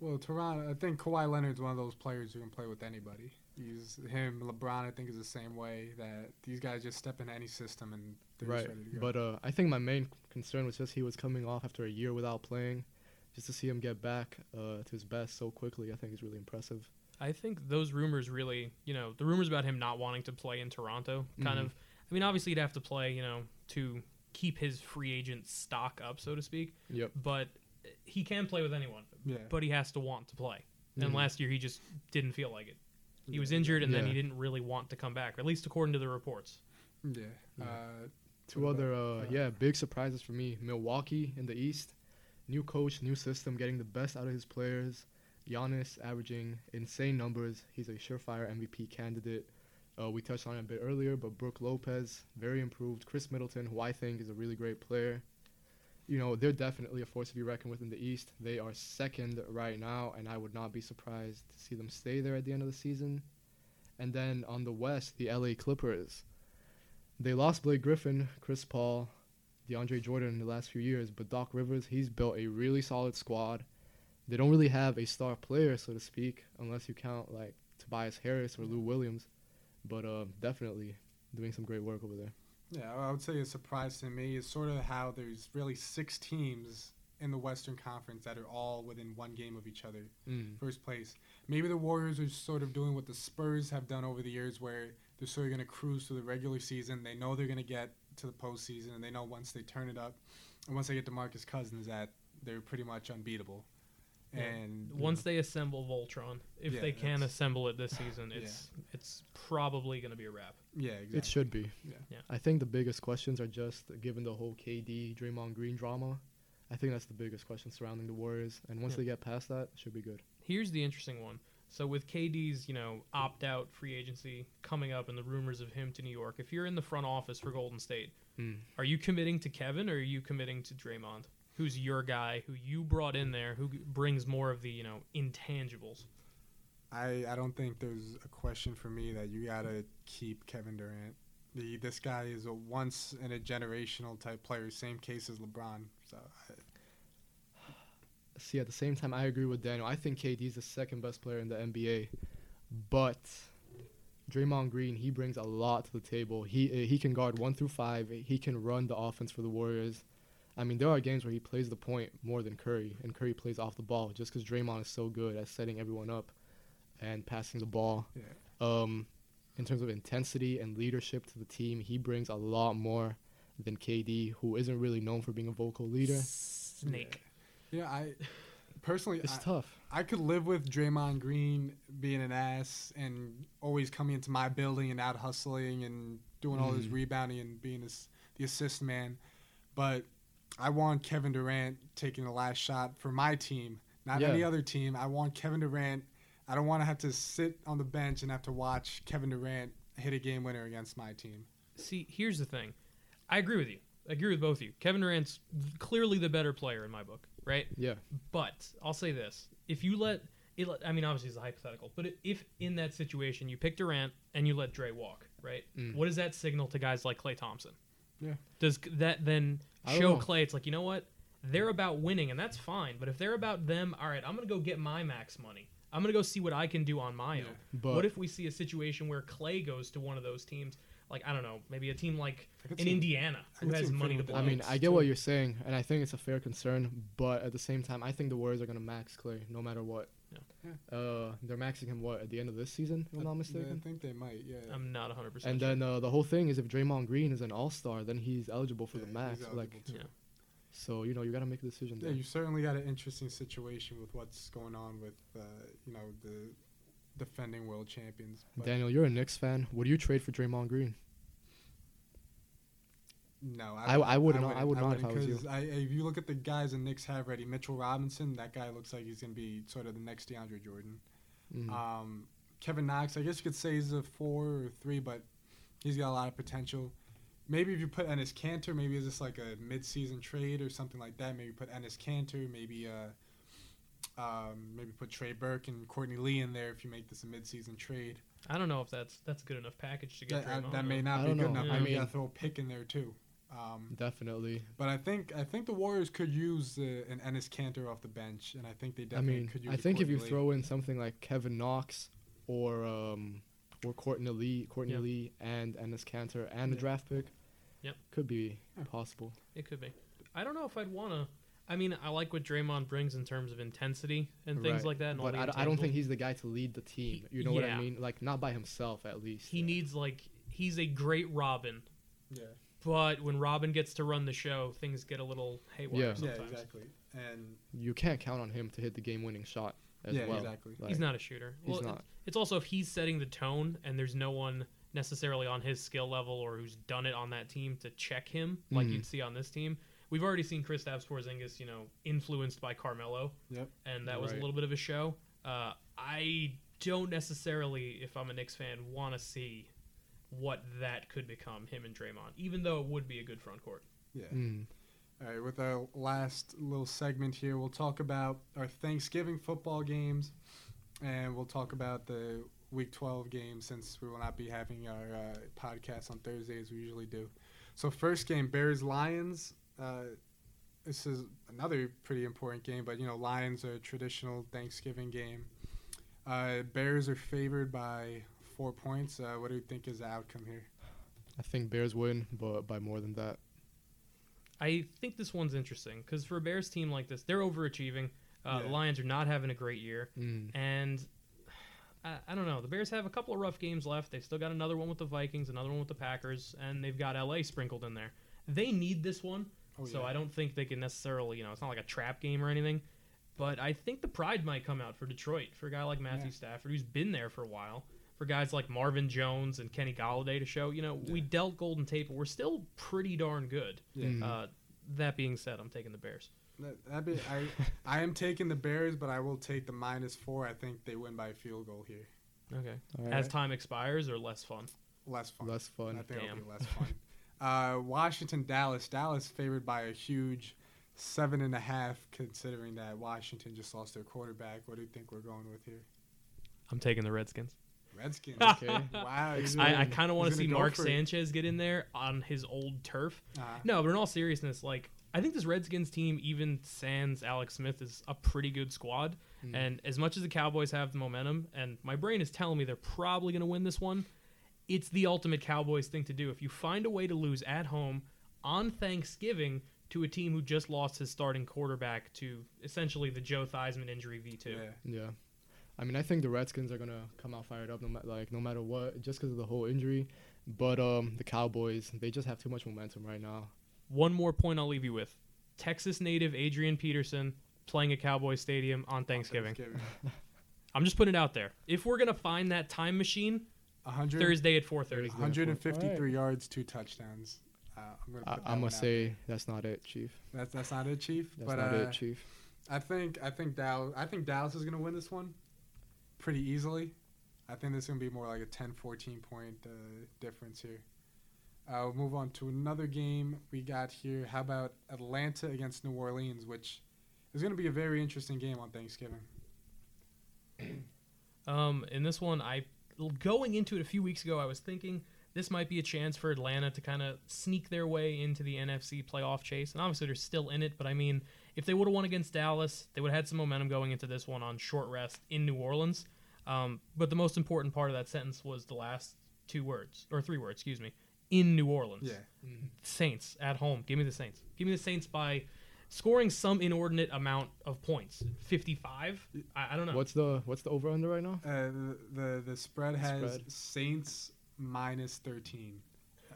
Well, Toronto. I think Kawhi Leonard's one of those players who can play with anybody. He's him. LeBron, I think, is the same way. That these guys just step into any system and they're right. just ready to go. But uh, I think my main concern was just he was coming off after a year without playing. Just to see him get back uh, to his best so quickly, I think is really impressive. I think those rumors really, you know, the rumors about him not wanting to play in Toronto kind Mhm. of, I mean, obviously he'd have to play, you know, to keep his free agent stock up, so to speak, Yep. but he can play with anyone, yeah. but he has to want to play. And Mhm. last year he just didn't feel like it. He was injured and then he didn't really want to come back, at least according to the reports. Yeah. Yeah. Uh, Two other, uh, yeah, big surprises for me. Milwaukee in the East, new coach, new system, getting the best out of his players. Giannis averaging insane numbers. He's a surefire MVP candidate. Uh, we touched on it a bit earlier, but Brook Lopez, very improved. Khris Middleton, who I think is a really great player. You know, they're definitely a force to be reckoned with in the East. They are second right now, and I would not be surprised to see them stay there at the end of the season. And then on the West, the LA Clippers. They lost Blake Griffin, Chris Paul, DeAndre Jordan in the last few years, but Doc Rivers, he's built a really solid squad. They don't really have a star player, so to speak, unless you count like Tobias Harris or Lou Williams. But uh, definitely, doing some great work over there. Yeah, I would say a surprise to me is sort of how there's really six teams in the Western Conference that are all within one game of each other, Mm. first place. Maybe the Warriors are sort of doing what the Spurs have done over the years, where they're sort of going to cruise through the regular season. They know they're going to get to the postseason, and they know once they turn it up, and once they get to Marcus Cousins, that they're pretty much unbeatable. Yeah. And Once they assemble Voltron, if Yeah, they can that's- assemble it this season, Yeah. it's it's probably going to be a wrap. yeah, exactly. It should be. Yeah. Yeah. I think the biggest questions are just given the whole KD Draymond Green drama. I think that's the biggest question surrounding the Warriors, and once Yeah. they get past that, it should be good. Here's the interesting one. So with KD's, you know, opt out free agency coming up and the rumors of him to New York, if you're in the front office for Golden State, Mm. are you committing to Kevin or are you committing to Draymond? Who's your guy who you brought in there who brings more of the, you know, intangibles? I, I don't think there's a question for me that you gotta keep Kevin Durant. The this guy is a once in a generational type player. Same case as LeBron. So I, See, at the same time, I agree with Daniel. I think KD is the second best player in the NBA, but Draymond Green he brings a lot to the table. He uh, he can guard one through five. He can run the offense for the Warriors. I mean, there are games where he plays the point more than Curry, and Curry plays off the ball just because Draymond is so good at setting everyone up and passing the ball. yeah. Um, in terms of intensity and leadership to the team, he brings a lot more than KD, who isn't really known for being a vocal leader. Snake. Yeah, I personally It's I, tough. I could live with Draymond Green being an ass and always coming into my building and out hustling and doing all this Mhm. rebounding and being this, the assist man. But I want Kevin Durant taking the last shot for my team, not Yeah. any other team. I want Kevin Durant. I don't want to have to sit on the bench and have to watch Kevin Durant hit a game winner against my team. See, here's the thing. I agree with you. I agree with both of you. Kevin Durant's clearly the better player in my book, right? Yeah. But I'll say this: if you let it, I mean, obviously it's a hypothetical, but if in that situation you pick Durant and you let Dre walk, right? Mm. What does that signal to guys like Klay Thompson? Yeah. Does that then show. Klay? It's like you know what? They're about winning, and that's fine. But if they're about them, all right, I'm gonna go get my max money. I'm gonna go see what I can do on my Yeah. own. But what if we see a situation where Klay goes to one of those teams? Like I don't know, maybe a team like in see- Indiana who has money to fitting blow. I mean, I get too. what you're saying, and I think it's a fair concern. But at the same time, I think the Warriors are gonna max Klay no matter what. Yeah. Uh, they're maxing him what at the end of this season, if I'm not mistaken. I think they might. Yeah. I'm not 100. percent And then uh, the whole thing is if Draymond Green is an All Star, then he's eligible for Yeah, the max. eligible Like, too. Yeah. so you know, you gotta make a decision. There. Yeah, there. you certainly got an interesting situation with what's going on with, uh, you know, the defending world champions. Daniel, you're a Knicks fan. Would you trade for Draymond Green? No, I- I wouldn't- I would not if I was you. because I, if you look at the guys the Knicks have ready, Mitchell Robinson, that guy looks like he's going to be sort of the next DeAndre Jordan. Mm. Um, Kevin Knox, I guess you could say he's a four or three, but he's got a lot of potential. Maybe if you put Enes Kanter, maybe it's just like a mid-season trade or something like that. Maybe put Enes Kanter, maybe uh, um, maybe put Trey Burke and Courtney Lee in there if you make this a mid-season trade. I don't know if that's that's a good enough package to get That, uh, that may not I be good know. enough. Yeah. I you mean- gotta throw a pick in there too. Um, Definitely. but I think I think the Warriors could use uh, an Enes Kanter off the bench, and I think they I definitely mean, could use. I think if you Lee. throw in something like Kevin Knox or um, or Courtney Lee, Courtney Yeah. Lee, and Enes Kanter and a draft pick, Yep. could be Yeah. possible. It could be. I don't know if I'd want to. I mean, I like what Draymond brings in terms of intensity and things Right. like that. And But the I, don't- I don't think he's the guy to lead the team. He- you know what. I mean? Like not by himself, at least. he needs like he's a great Robin, Yeah. But when Robin gets to run the show, things get a little haywire. Yeah. Yeah, Sometimes. exactly. And You can't count on him to hit the game-winning shot as yeah, well. exactly. Like, He's not a shooter. He's well, not. It's also if he's setting the tone and there's no one necessarily on his skill level or who's done it on that team to check him like Mhm. you'd see on this team. We've already seen Kristaps Porzingis, you know, influenced by Carmelo, Yep. and that was Right. a little bit of a show. Uh, I don't necessarily, if I'm a Knicks fan, want to see what that could become him and Draymond, even though it would be a good front court. Yeah. Mm. All right, with our last little segment here, we'll talk about our Thanksgiving football games, and we'll talk about the Week 12 games since we will not be having our uh, podcast on Thursday as we usually do. So, first game, Bears Lions. Uh, this is another pretty important game, but you know, Lions are a traditional Thanksgiving game. Uh, Bears are favored by four points. Uh, what do you think is the outcome here? I think Bears win, but by more than that. I think this one's interesting because for a Bears team like this, they're overachieving. Uh, The Lions are not having a great year, Mm. and I, I don't know. The Bears have a couple of rough games left. They've still got another one with the Vikings, another one with the Packers, and they've got LA sprinkled in there. They need this one, Oh, so yeah. I don't think they can necessarily, you know, it's not like a trap game or anything. But I think the pride might come out for Detroit for a guy like Matthew Yeah. Stafford, who's been there for a while. For guys like Marvin Jones and Kenny Golladay to show, you know, we dealt Golden Tate, but we're still pretty darn good. Yeah. Mm. Uh, that being said, I'm taking the Bears. That, be, I, I am taking the Bears, but I will take the minus four. I think they win by a field goal here. Okay. All As time expires or less fun? Less fun. Less fun. I think it'll be less fun. uh, Washington, Dallas. Dallas favored by a huge seven and a half, considering that Washington just lost their quarterback. What do you think we're going with here? I'm taking the Redskins. Redskins. Okay. wow. I, I kind of want to see Mark. Sanchez get in there on his old turf. Uh, No, but in all seriousness, like I think this Redskins team, even sans Alex Smith, is a pretty good squad. Mm. And as much as the Cowboys have the momentum, and my brain is telling me they're probably going to win this one, it's the ultimate Cowboys thing to do. If you find a way to lose at home on Thanksgiving to a team who just lost his starting quarterback to essentially the Joe Theismann injury V2. yeah. Yeah. I mean, I think the Redskins are gonna come out fired up, no ma- like no matter what, just because of the whole injury. But um, the Cowboys, they just have too much momentum right now. One more point I'll leave you with Texas native Adrian Peterson playing at Cowboy Stadium on Thanksgiving. I'm just putting it out there. If we're going to find that time machine, 100, Thursday at 4:30. Thursday. 153 yards, two touchdowns. Uh, I'm gonna I, I'm one gonna say that's not it, Chief. that's that's not it, Chief. That's but not uh, it, Chief. I think I think Dallas I think Dallas is gonna win this one pretty easily. I think this is gonna be more like a 10-14 point uh, difference here. Uh, we'll move on to another game we got here. How about Atlanta against New Orleans, which is gonna be a very interesting game on Thanksgiving. Um, in this one, I going into it a few weeks ago, I was thinking this might be a chance for Atlanta to kind of sneak their way into the NFC playoff chase. And obviously, they're still in it. But I mean, if they would have won against Dallas, they would have had some momentum going into this one on short rest in New Orleans. Um, but the most important part of that sentence was the last two words or three words, excuse me, in New Orleans. Yeah, Saints at home. Give me the Saints. Give me the Saints by scoring some inordinate amount of points. 55? I, I don't know. What's the what's the over under right now? uh, the, the the spread has Spread. Saints minus 13.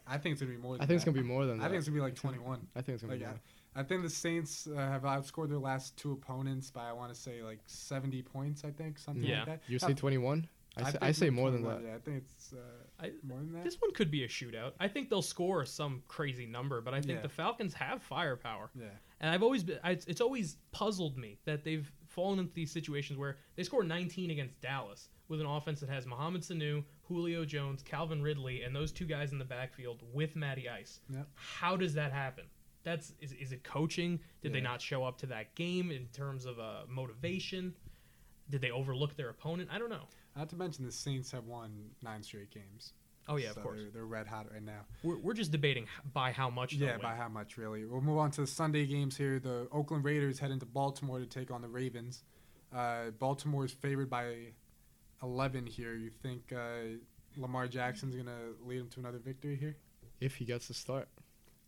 I think it's gonna be more. Than I think it's gonna be more than that. I think it's gonna be like 21. I think it's gonna Like, be I, more. I think the Saints uh, have outscored their last two opponents by I want to say like 70 points. I think something Yeah. like that. You say 21? I say, I say more than that. Yeah, I think it's uh, I- more than that. This one could be a shootout. I think they'll score some crazy number, but I think Yeah. the Falcons have firepower. yeah, And I've always been, I, it's always puzzled me that they've fallen into these situations where they score 19 against Dallas with an offense that has Mohamed Sanu, Julio Jones, Calvin Ridley, and those two guys in the backfield with Matty Ice. Yep. How does that happen? That's is, is it coaching? Did they not show up to that game in terms of uh, motivation? Did they overlook their opponent? I don't know. not to mention the Saints have won nine straight games. Oh yeah, So of course. They're, they're red hot right now. We're, we're just debating by how much. Yeah, win. by how much really? We'll move on to the Sunday games here. The Oakland Raiders head into Baltimore to take on the Ravens. Uh, Baltimore is favored by 11 here. You think uh, Lamar Jackson's gonna lead them to another victory here? If he gets the start.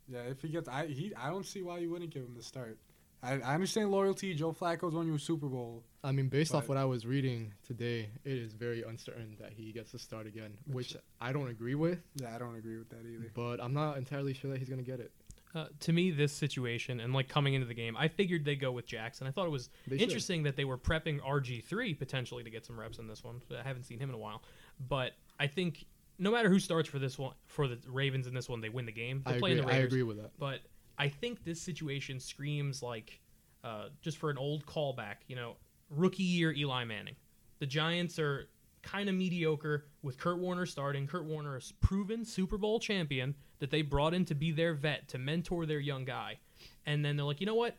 Yeah, if he gets, I he, I don't see why you wouldn't give him the start. I, I understand loyalty. Joe Flacco's won you a Super Bowl. I mean, based off what I was reading today, it is very uncertain that he gets to start again, which I don't agree with. Yeah, I don't agree with that either. But I'm not entirely sure that he's gonna get it. Uh, to me, this situation and like coming into the game, I figured they'd go with Jackson. I thought it was They should. interesting that they were prepping RG3 potentially to get some reps in this one. I haven't seen him in a while, but I think no matter who starts for this one, for the Ravens in this one, they win the game. They're I playing agree. the I agree with that. but I think this situation screams like uh, just for an old callback. You know, rookie year Eli Manning. The Giants are kind of mediocre with Kurt Warner starting. Kurt Warner is proven Super Bowl champion that they brought in to be their vet to mentor their young guy, and then they're like, you know what?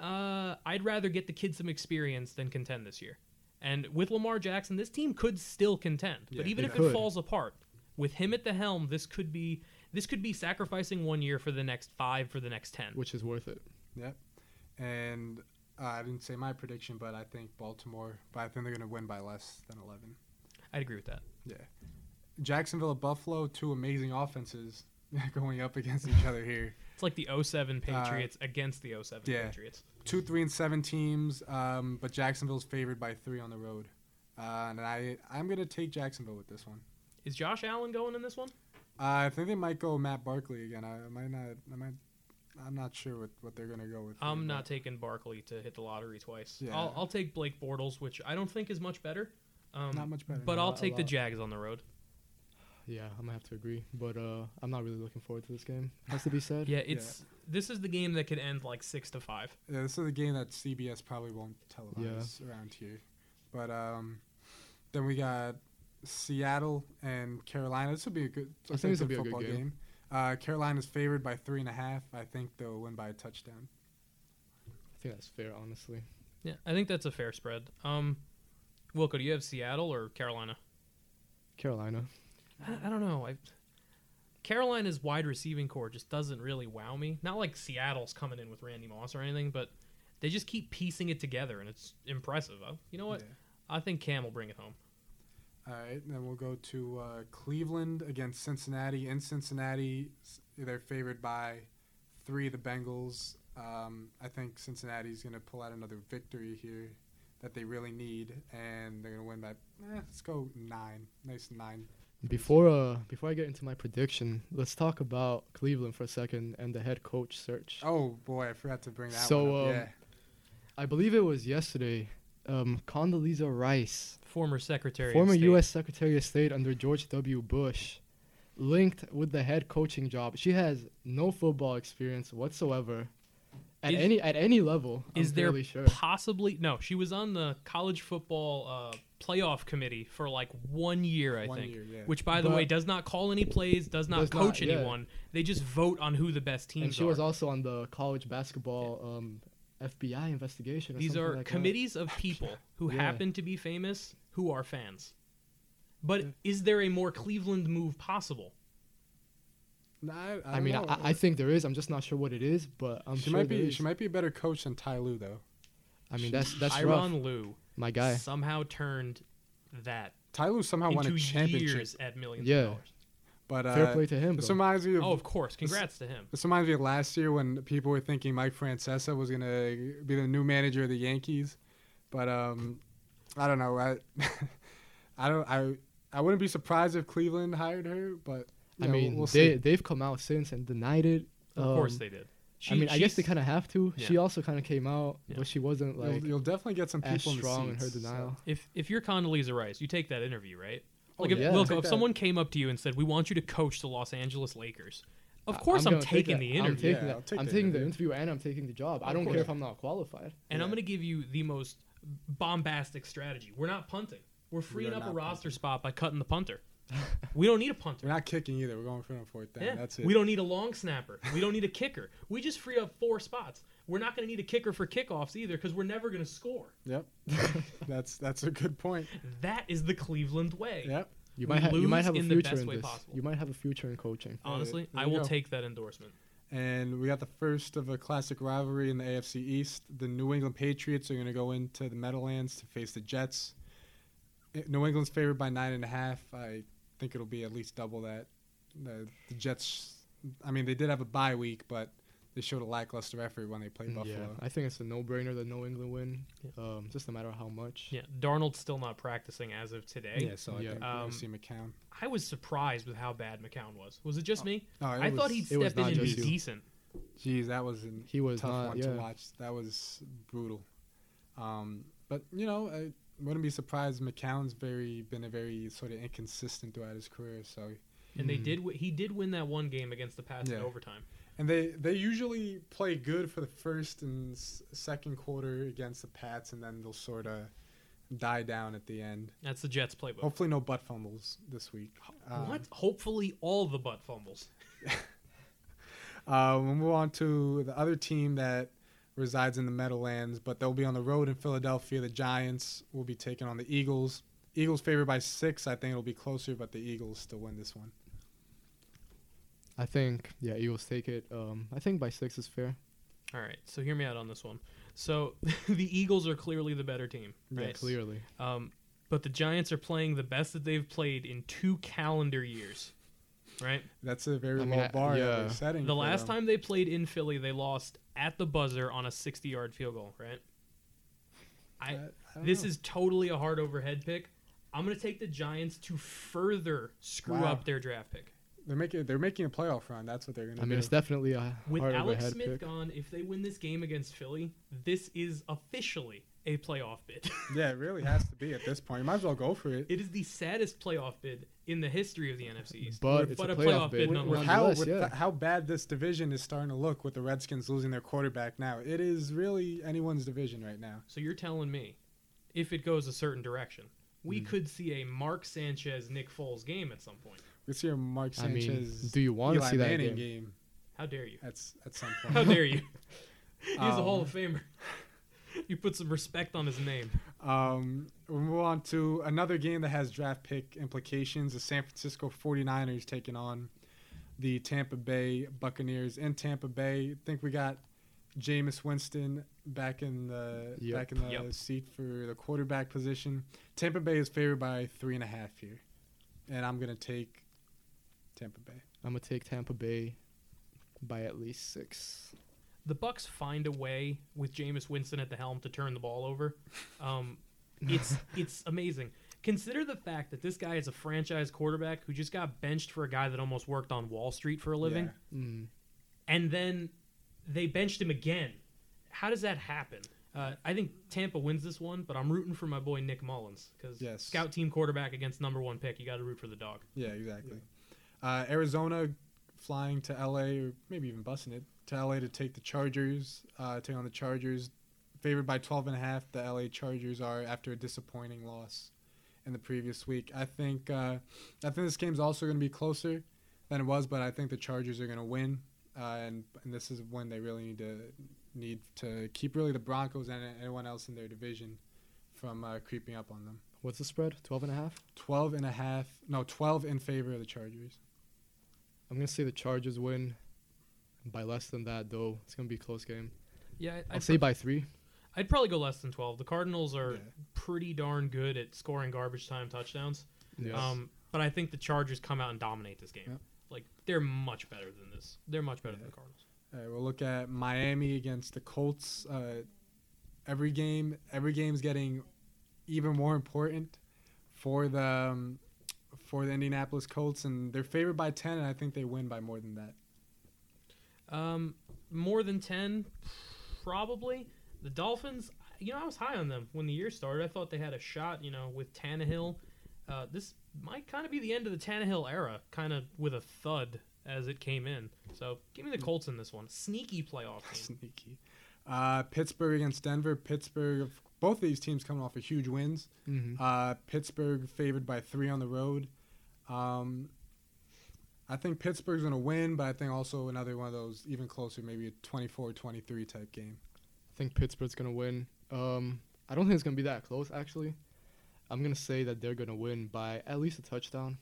Uh, I'd rather get the kid some experience than contend this year. And with Lamar Jackson, this team could still contend. Yeah, but even if could. it falls apart, with him at the helm, this could be this could be sacrificing one year for the next five for the next ten. Which is worth it. Yep. And uh, I didn't say my prediction, but I think Baltimore. But I think they're gonna win by less than 11. I'd agree with that. Yeah. Jacksonville at Buffalo, two amazing offenses going up against each other here. It's like the 07 Patriots against the 07 yeah. Patriots. Two, three, and seven teams, um, but Jacksonville's favored by three on the road. Uh, and I, I'm gonna take Jacksonville with this one. Is Josh Allen going in this one? Uh, I think they might go Matt Barkley again. I, I might not. I might. I'm not sure what, what they're gonna go with. I'm not but- taking Barkley to hit the lottery twice. Yeah. I'll, I'll take Blake Bortles, which I don't think is much better. Um, Not much better. But No, I'll take the. Jags on the road. Yeah, I'm gonna have to agree. But uh, I'm not really looking forward to this game. Has to be said. Yeah, it's this is the game that could end like six to five. Yeah, this is the game that CBS probably won't televise around here. But um, then we got Seattle and Carolina. This would be a good. I think this will be a good football game. Uh, Carolina's favored by three and a half. I think they'll win by a touchdown. I think that's fair, honestly. Yeah, I think that's a fair spread. Um, Wilco, do you have Seattle or Carolina? Carolina. I, I don't know. I, Carolina's wide receiving corps just doesn't really wow me. Not like Seattle's coming in with Randy Moss or anything, but they just keep piecing it together, and it's impressive. Uh, you know what? Yeah. I think Cam will bring it home. All right, then we'll go to uh, Cleveland against Cincinnati. In Cincinnati, they're favored by three. The Bengals. Um, I think Cincinnati's going to pull out another victory here that they really need, and they're going to win by. Eh, let's go nine. Nice nine. Before uh, before I get into my prediction, let's talk about Cleveland for a second and the head coach search. Oh boy, I forgot to bring that So, one up. um, yeah. I believe it was yesterday. Um, Condoleezza Rice, Former Secretary. former of State. U.S. Secretary of State under George W. Bush, linked with the head coaching job. She has no football experience whatsoever, at Is- any at any level. I'm Is there sure. possibly no? She was on the college football uh, playoff committee for like one year, I One think. year, yeah. Which, by the But- way, does not call any plays, does not Does not, coach yeah. anyone. They just vote on who the best teams and she are. was also on the college basketball um, FBI investigation. Or These something are like that. committees of people who Yeah. happen to be famous who are fans. But Yeah. is there a more Cleveland move possible? Nah, I, I, I mean. I, I think there is. I'm just not sure what it is, but I'm she sure might be. She might be a better coach than Ty Lue, though. I mean, that's that's Tyron rough. Lue My guy. somehow turned that Ty Lue somehow won into a championship. years at millions Yeah. of dollars. But uh, Fair play to him. This though. reminds me of Oh, of course. Congrats to him. This reminds me of last year when people were thinking Mike Francesa was gonna be the new manager of the Yankees, but um, I don't know. I, I don't. I I wouldn't be surprised if Cleveland hired her, but you I know, mean, we'll they see. they've come out since and denied it. Of course Um, they did. I mean, I guess they kind of have to. She also kind of came out, Yeah. but she wasn't You'll, like you'll definitely get some as people in the strong in her seats, so- denial. If if you're Condoleezza Rice, you take that interview, right? Oh, Like if, yeah. Wilco, Take if that. someone came up to you and said, "We want you to coach the Los Angeles Lakers," of course I'm, gonna take taking that. the I'm interview, taking, Yeah, that. I'll take I'm the taking the interview. interview and I'm taking the job. I don't care if I'm not qualified. and I'm going to give you the most bombastic strategy. We're not punting. We're freeing are up a not roster punting. spot by cutting the punter. we don't need a punter. We're not kicking either. We're going for a fourth down. Yeah. That's it. We don't need a long snapper. We don't need a kicker. We just free up four spots. We're not going to need a kicker for kickoffs either because we're never going to score. Yep. that's that's a good point. That is the Cleveland way. Yep. You might have you might have a in the future best in way this. possible. You might have a future in coaching. Honestly, there I will go. take that endorsement. And we got the first of a classic rivalry in the AFC East. The New England Patriots are going to go into the Meadowlands to face the Jets. Eh, New England's favored by nine and a half. I think it'll be at least double that. The, the Jets, I mean, they did have a bye week, but they showed a lackluster effort when they played Mm, Buffalo. Yeah, I think it's a no-brainer that New England win. Um, just no matter how much. Yeah, Darnold's still not practicing as of today. Yeah, so I Yeah. think Um, going to see McCown. I was surprised with how bad McCown was. Was it just me? No, it I thought he'd was step in and be you. decent. Jeez, that was a He was tough not. one yeah. to watch. That was brutal. Um, but you know, I wouldn't be surprised. McCown's very been a very sort of inconsistent throughout his career. So, And they Mhm. did. W- he did win that one game against the Pats in overtime. And they they usually play good for the first and s- second quarter against the Pats, and then they'll sort of die down at the end. That's the Jets playbook. Hopefully, no butt fumbles this week. Um, what? Hopefully, all the butt fumbles. Uh, we'll move on to the other team that resides in the Meadowlands, but they'll be on the road in Philadelphia. The Giants will be taking on the Eagles. Eagles favored by six. I think it'll be closer, but the Eagles still win this one. I think yeah, Eagles take it. Um, I think by six is fair. All right, so hear me out on this one. So the Eagles are clearly the better team, Yeah, right? clearly. Um, but the Giants are playing the best that they've played in two calendar years. Right? That's a very I low mean, I- bar yeah. setting. The last them. time they played in Philly, they lost at the buzzer on a 60-yard field goal, right? I, I- I this know. is totally a hard overhead pick. I'm going to take the Giants to further screw Wow. up their draft pick. They're making they're making a playoff run. That's what they're gonna do. I mean, do. it's definitely a With hard Alex overhead Smith pick. gone, if they win this game against Philly, this is officially a playoff bid. yeah, it really has to be at this point. You might as well go for it. it is the saddest playoff bid in the history of the NFC East. But it's But a a playoff, playoff bid. bid with, nonetheless. with how with yeah. the- how bad this division is starting to look with the Redskins losing their quarterback now. It is really anyone's division right now. So you're telling me, if it goes a certain direction, we Hmm. could see a Mark Sanchez Nick Foles game at some point. We see a Mark I mean, Sanchez do you want to Eli see that Manning game? game How dare you? at at some point. How dare you? He's a Um, Hall of Famer. You put some respect on his name. Um, we'll move on to another game that has draft pick implications. The San Francisco 49ers taking on the Tampa Bay Buccaneers in Tampa Bay. I think we got Jameis Winston back in the Yep. back in the Yep. seat for the quarterback position. Tampa Bay is favored by three and a half here, and I'm gonna take Tampa Bay. I'm gonna take Tampa Bay by at least six. The Bucks find a way with Jameis Winston at the helm to turn the ball over. Um, it's it's amazing. Consider the fact that this guy is a franchise quarterback who just got benched for a guy that almost worked on Wall Street for a living, Yeah. Mm. and then they benched him again. How does that happen? Uh, I think Tampa wins this one, but I'm rooting for my boy Nick Mullens because Yes. scout team quarterback against number one pick. You got to root for the dog. Yeah, exactly. Uh, Arizona flying to LA or maybe even busing it to LA to take the Chargers, uh, take on the Chargers. Favored by 12 and a half, the LA Chargers are after a disappointing loss in the previous week. I think uh, I think this game's also going to be closer than it was, but I think the Chargers are going to win, uh, and and this is when they really need to need to keep really the Broncos and anyone else in their division from uh, creeping up on them. What's the spread? 12 and a half? 12 and a half, no, 12 in favor of the Chargers. I'm gonna say the Chargers win by less than that, though. It's gonna be a close game. Yeah, I'll I'd, say by three. I'd probably go less than twelve. The Cardinals are Yeah. pretty darn good at scoring garbage time touchdowns. Yes. Um, but I think the Chargers come out and dominate this game. Yep. Like they're much better than this. They're much better Yeah. than the Cardinals. All right, we'll look at Miami against the Colts. Uh, every game, every game's getting even more important for the um, for the Indianapolis Colts, and they're favored by ten, and I think they win by more than that. Um, more than ten, probably. The Dolphins. You know, I was high on them when the year started. I thought they had a shot. You know, with Tannehill. Uh, this might kind of be the end of the Tannehill era, kind of with a thud as it came in. So give me the Colts in this one. Sneaky playoff game. Sneaky. Uh, Pittsburgh against Denver. Pittsburgh. Both of these teams coming off of huge wins. Mm-hmm. Uh, Pittsburgh favored by three on the road. Um, I think Pittsburgh's going to win, but I think also another one of those even closer, maybe a 24-23 type game. I think Pittsburgh's gonna win. Um, I don't think it's gonna be that close. Actually, I'm gonna say that they're gonna win by at least a touchdown.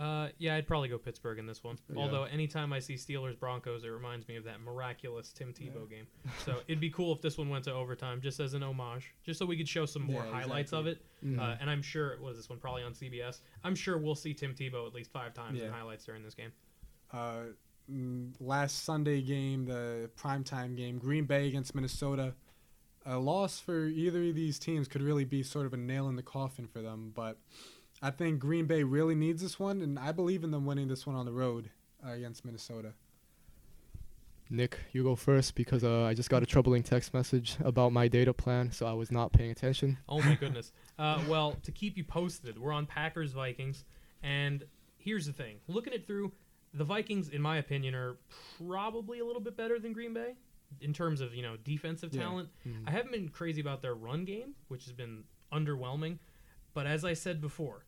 Uh, yeah, I'd probably go Pittsburgh in this one. Yeah. Although anytime I see Steelers Broncos, it reminds me of that miraculous Tim Tebow game. So it'd be cool if this one went to overtime, just as an homage, just so we could show some more Yeah, highlights of it. Mhm. Uh, and I'm sure was this one probably on CBS. I'm sure we'll see Tim Tebow at least five times in highlights during this game. Uh, mm, last Sunday game, the primetime game, Green Bay against Minnesota. A loss for either of these teams could really be sort of a nail in the coffin for them, but I think Green Bay really needs this one, and I believe in them winning this one on the road uh, against Minnesota. Nick, you go first because uh, I just got a troubling text message about my data plan, so I was not paying attention. Oh my goodness. Uh, well, to keep you posted, we're on Packers Vikings, and here's the thing: looking it through, the Vikings, in my opinion, are probably a little bit better than Green Bay in terms of you know defensive Yeah. talent. Mhm. I haven't been crazy about their run game, which has been underwhelming, but as I said before,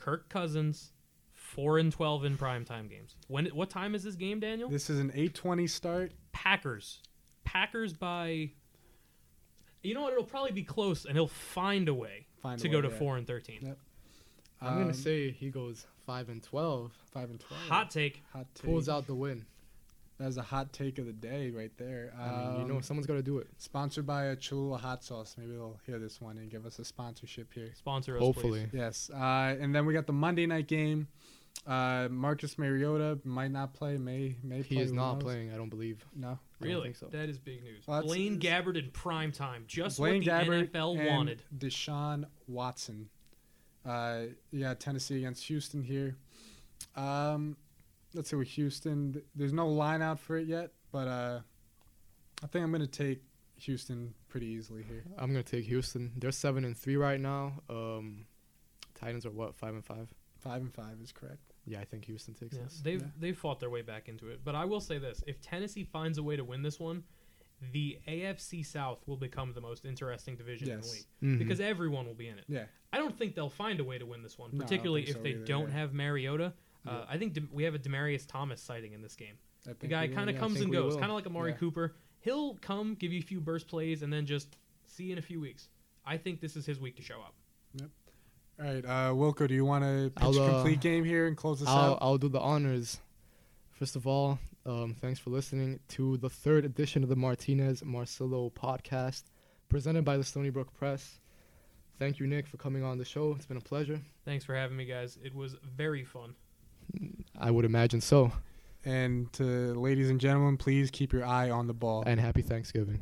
Kirk Cousins, four and twelve in primetime games. When? What time is this game, Daniel? This is an 8:20 start. Packers. Packers by. You know what? It'll probably be close, and he'll find a way Find a to way, go to yeah. four and thirteen. Yep. I'm Um, gonna say he goes five and twelve. Five and twelve. Hot take. hot take. pulls out the win. That's a hot take of the day right there. I mean, you know, Um, someone's got to do it. sponsored by a Cholula hot sauce. Maybe they'll hear this one and give us a sponsorship here. Sponsor us, Hopefully. please. Yes. Uh, and then we got the Monday night game. Uh, Marcus Mariota might not play. May may He play. is not knows? playing, I don't believe. No. I don't Really? think so. That is big news. Well, Blaine it's- Gabbert in prime time. Just Blaine what the Gabbert NFL and wanted. Deshaun Watson. Uh, yeah, Tennessee against Houston here. Um, let's see with Houston. There's no line out for it yet, but uh, I think I'm gonna take Houston pretty easily here. I'm gonna take Houston. They're seven and three right now. Um, Titans are what five and five. Five and five is correct. Yeah, I think Houston takes Yeah, this. they've Yeah. they've fought their way back into it. But I will say this: if Tennessee finds a way to win this one, the AFC South will become the most interesting division in the Yes. league Mhm. because everyone will be in it. Yeah. I don't think they'll find a way to win this one, No, I don't particularly if they either, don't yeah. have Mariota. Uh, Yeah. I think Dem- we have a Demaryius Thomas sighting in this game. The guy kind of yeah, comes and goes, kind of like Amari Yeah. Cooper. He'll come, give you a few burst plays, and then just see you in a few weeks. I think this is his week to show up. Yep. All right, uh, Wilco, do you want to pitch I'll, a uh, complete game here and close this I'll, out? I'll do the honors. First of all, um, thanks for listening to the third edition of the Martinez Marcillo podcast, presented by the Stony Brook Press. Thank you, Nick, for coming on the show. It's been a pleasure. Thanks for having me, guys. It was very fun. I would imagine so. And to ladies and gentlemen, please keep your eye on the ball. And happy Thanksgiving.